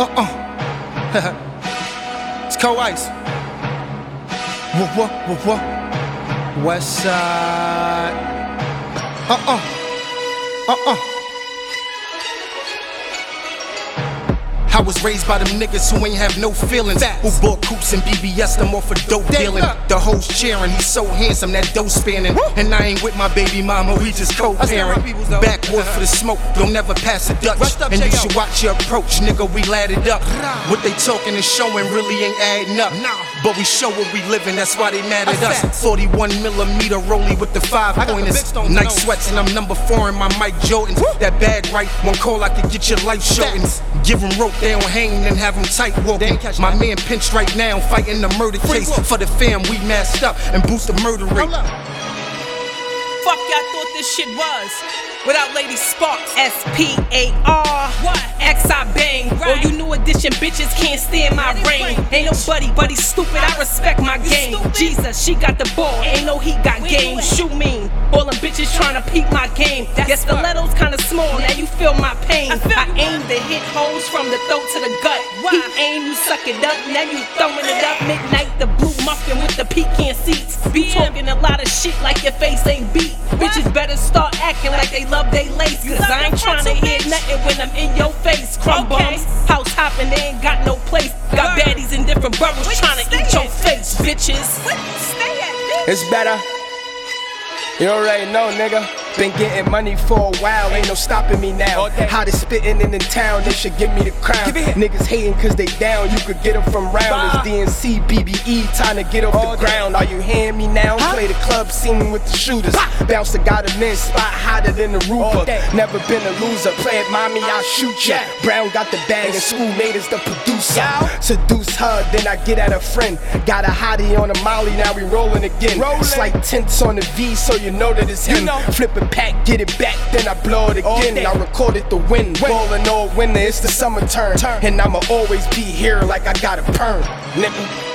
Uh uh. it's cold ice. What what what what? West side. Uh uh. Uh uh. I was raised by them niggas who ain't have no feelings. Who bought coupes and BBS them off for dope dealing. The hoes cheering, he's so handsome, that dope spanning. And I ain't with my baby mama, we just co-parent. Backwood for the smoke, don't never pass a Dutch. And you should watch your approach, nigga, we ladded up. What they talking and showing really ain't adding up. But we show what we living, that's why they mad at us. 41 millimeter rollie with the five pointers. Night sweats and I'm number four in my Mike Jordans. That bag right, one call I could get your life shortened. Give 'em rope, they don't hang and have 'em tight walking. My man pinched right now, fighting the murder case. For the fam, we masked up and boost the murder rate. Fuck y'all thought this shit was. Without Lady Sparks. S P A R. What? X I bang. Right. Oh, you new edition bitches can't stand my reign. Ain't nobody but he's stupid. I respect my game. Jesus, she got the ball. Ain't no he got game. Shoot mean. All them bitches trying to peep my game. Your stiletto's kinda small. Now you feel my pain. I aim to hit holes from the throat to the gut. He aim, you suck it up. Now you throwing it up. Midnight, the blue muffin with the pecan seats. Be talking a lot of shit like your face ain't beat. Bitches better start acting like they love they lace. Cause I ain't trying to hear nothing when I'm in your face. Crumb bums, house hopping, they ain't got no place. Got baddies in different boroughs trying to eat your face, bitches. It's better. You already know, nigga. Been getting money for a while, ain't no stopping me now. Hottest spitting in the town, they should give me the crown. Niggas hating cause they down, you could get them from round. It's DNC, BBE, time to get off the ground. Are you hearing me now? Play the club scene with the shooters. Bounce the got a men spot hotter than the roofer. Never been a loser, play it, mommy, I'll shoot ya. Brown got the bag and school made us the producer. Seduce her, then I get at a friend. Got a hottie on a molly, now we rolling again. Slight tints on the V, so you know that it's him. Flip a pack, get it back, then I blow it again. I recorded the win, ballin' all winter, it's the summer turn. And I'ma always be here like I got a perm, nigga.